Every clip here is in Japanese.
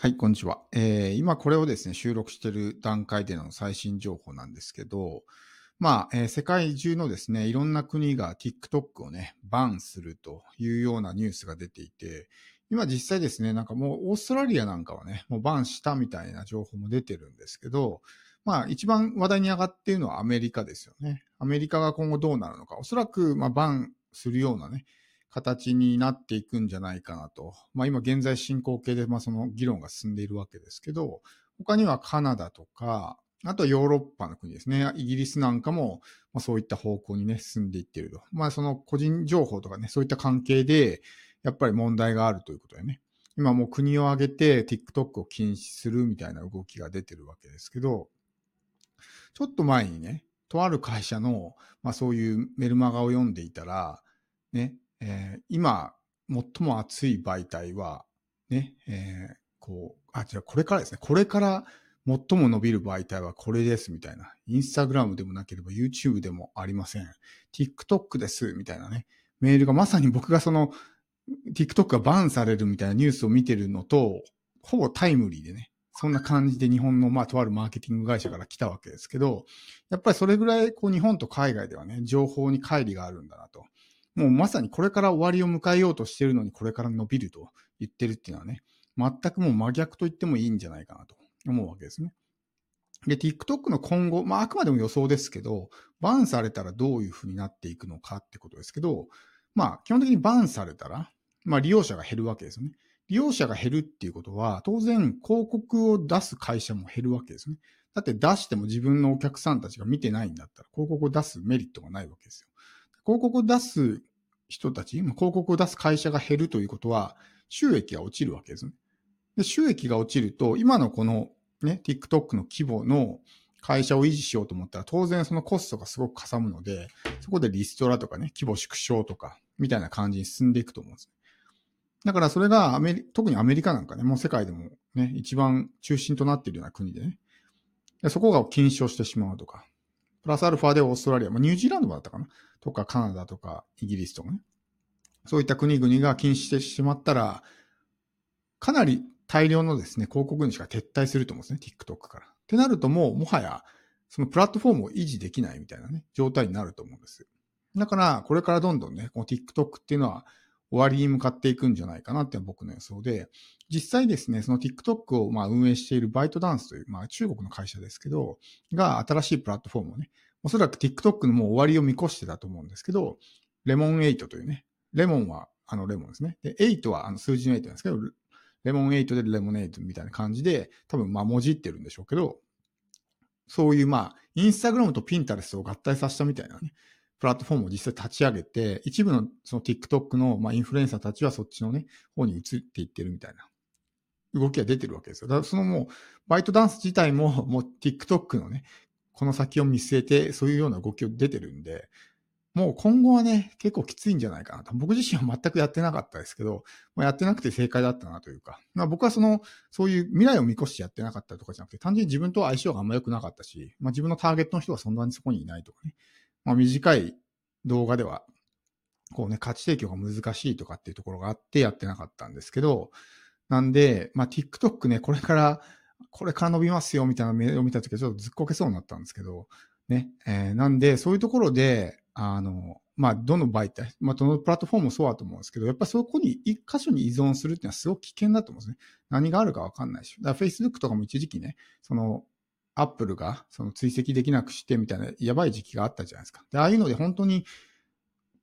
はい、こんにちは。えー今これをですね、収録している段階での最新情報なんですけど、まあ、えー世界中のですね、いろんな国が TikTok をね、バンするというようなニュースが出ていて、今実際ですね、なんかもうオーストラリアなんかはね、もうバンしたみたいな情報も出てるんですけど、まあ一番話題に上がっているのはアメリカですよね。アメリカが今後どうなるのか、おそらくまあバンするようなね、形になっていくんじゃないかなと。まあ今現在進行形でまあその議論が進んでいるわけですけど、他にはカナダとか、あとヨーロッパの国ですね。イギリスなんかも、まあ、そういった方向にね、進んでいっていると。まあその個人情報とかね、そういった関係で、やっぱり問題があるということでね。今もう国を挙げて TikTok を禁止するみたいな動きが出てるわけですけど、ちょっと前にね、とある会社の、まあそういうメルマガを読んでいたら、ね、えー今、最も熱い媒体は、ね、えーこう、あ、違う、これからですね。これから最も伸びる媒体はこれです、みたいな。インスタグラムでもなければ YouTube でもありません。TikTok です、みたいなね。メールがまさに僕がその、TikTok がバンされるみたいなニュースを見てるのと、ほぼタイムリーでね。そんな感じで日本の、まあ、とあるマーケティング会社から来たわけですけど、やっぱりそれぐらい、こう、日本と海外ではね、情報に乖離があるんだなと。もうまさにこれから終わりを迎えようとしてるのにこれから伸びると言ってるっていうのはね、全くもう真逆と言ってもいいんじゃないかなと思うわけですね。で、TikTok の今後、まああくまでも予想ですけど、バンされたらどういう風になっていくのかってことですけど、まあ基本的にバンされたら、まあ利用者が減るわけですよね。利用者が減るっていうことは、当然広告を出す会社も減るわけですね。だって出しても自分のお客さんたちが見てないんだったら、広告を出すメリットがないわけですよ。広告を出す人たち、広告を出す会社が減るということは、収益が落ちるわけですね。で、収益が落ちると、今のこのね、TikTok の規模の会社を維持しようと思ったら、当然そのコストがすごくかさむので、そこでリストラとかね、規模縮小とか、みたいな感じに進んでいくと思うんです。だからそれがアメリ、特にアメリカなんかね、もう世界でもね、一番中心となっているような国でね、そこが禁止をしてしまうとか、プラスアルファでオーストラリア、まあ、ニュージーランドだったかなとか、カナダとか、イギリスとかね。そういった国々が禁止してしまったら、かなり大量のですね、広告主が撤退すると思うんですね、TikTok から。ってなるともう、もはや、そのプラットフォームを維持できないみたいなね、状態になると思うんです。だから、これからどんどんね、この TikTok っていうのは終わりに向かっていくんじゃないかなっていうのは僕の予想で、実際ですね、その TikTok をまあ運営しているバイトダンスという、まあ中国の会社ですけど、が新しいプラットフォームをね、おそらく TikTok のもう終わりを見越してたと思うんですけど、レモン8というね、レモンはあのレモンですね。で、8はあの数字の8なんですけど、レモン8でレモネードみたいな感じで、多分まあ文字ってるんでしょうけど、そういうまあ、インスタグラムとピンタレスを合体させたみたいなね、プラットフォームを実際立ち上げて、一部のその TikTok のまあインフルエンサーたちはそっちのね、方に移っていってるみたいな動きが出てるわけですよ。だからそのもう、バイトダンス自体も もう TikTok のね、この先を見据えて、そういうような動きを出てるんで、もう今後はね、結構きついんじゃないかなと。僕自身は全くやってなかったですけど、まあ、やってなくて正解だったなというか、まあ、僕はその、そういう未来を見越してやってなかったとかじゃなくて、単純に自分と相性があんま良くなかったし、まあ、自分のターゲットの人はそんなにそこにいないとかね。まあ、短い動画では、こうね、価値提供が難しいとかっていうところがあってやってなかったんですけど、なんで、まあ、TikTok ね、これから、これから伸びますよみたいなメールを見たときはちょっとずっこけそうになったんですけど、ね、えーなんで、そういうところで、あの、まあ、どの媒体、まあ、どのプラットフォームもそうだと思うんですけど、やっぱそこに一箇所に依存するっていうのはすごく危険だと思うんですね。何があるかわかんないし。だから Facebook とかも一時期ね、その、Apple がその追跡できなくしてみたいなやばい時期があったじゃないですか。で、ああいうので本当に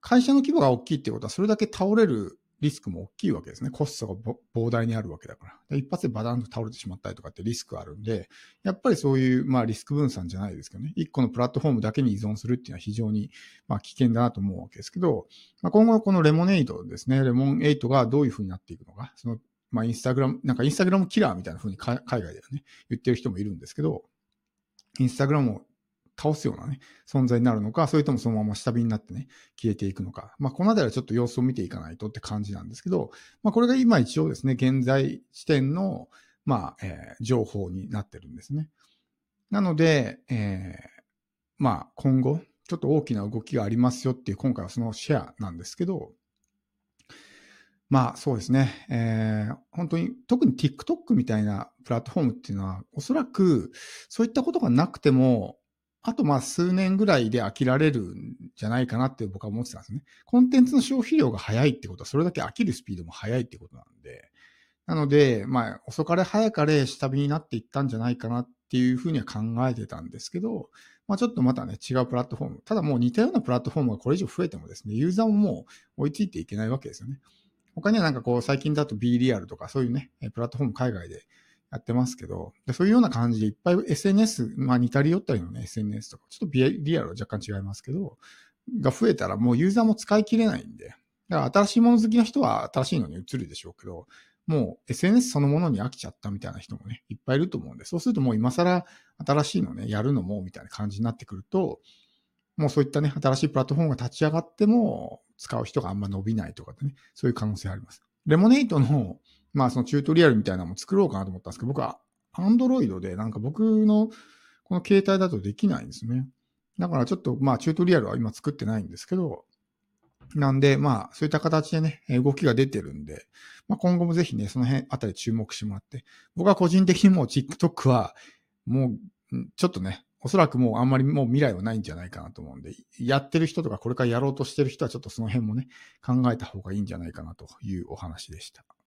会社の規模が大きいってことはそれだけ倒れるリスクも大きいわけですね。コストが膨大にあるわけだから。で一発でバダンと倒れてしまったりとかってリスクあるんで、やっぱりそういう、まあリスク分散じゃないですけどね。一個のプラットフォームだけに依存するっていうのは非常に、まあ危険だなと思うわけですけど、まあ今後このレモネードですね。レモン8がどういう風になっていくのか。その、まあインスタグラム、なんかインスタグラムキラーみたいな風に海外ではね、言ってる人もいるんですけど、インスタグラムを倒すようなね、存在になるのか、それともそのまま下火になってね、消えていくのか。まあ、このあたりはちょっと様子を見ていかないとって感じなんですけど、まあ、これが今一応ですね、現在時点の、まあ、えー情報になってるんですね。なので、えーまあ、今後、ちょっと大きな動きがありますよっていう、今回はそのシェアなんですけど、まあそうですね。えー、本当に、特に TikTok みたいなプラットフォームっていうのは、おそらくそういったことがなくても、あとまあ数年ぐらいで飽きられるんじゃないかなって僕は思ってたんですね。コンテンツの消費量が早いってことは、それだけ飽きるスピードも速いってことなんで、なので、まあ遅かれ早かれ下火になっていったんじゃないかなっていうふうには考えてたんですけど、まあちょっとまたね、違うプラットフォーム。ただもう似たようなプラットフォームがこれ以上増えてもですね、ユーザーももう追いついていけないわけですよね。他にはなんかこう、最近だと B リアルとかそういうね、プラットフォーム海外でやってますけど、でそういうような感じでいっぱい SNS、まあ似たり寄ったりのね、SNS とか、ちょっと B リアルは若干違いますけど、が増えたらもうユーザーも使い切れないんで、だから新しいもの好きな人は新しいのに移るでしょうけど、もう SNS そのものに飽きちゃったみたいな人もね、いっぱいいると思うんで、そうするともう今更新しいのね、やるのもみたいな感じになってくると、もうそういったね、新しいプラットフォームが立ち上がっても、使う人があんま伸びないとかってね、そういう可能性あります。レモネイトの、まあそのチュートリアルみたいなのも作ろうかなと思ったんですけど、僕はアンドロイドでなんか僕のこの携帯だとできないんですね。だからちょっとまあチュートリアルは今作ってないんですけど、なんでまあそういった形でね、動きが出てるんで、まあ今後もぜひね、その辺あたり注目してもらって、僕は個人的にもう TikTok はもうちょっとね、おそらくもうあんまりもう未来はないんじゃないかなと思うんで、やってる人とかこれからやろうとしてる人はちょっとその辺もね、考えた方がいいんじゃないかなというお話でした。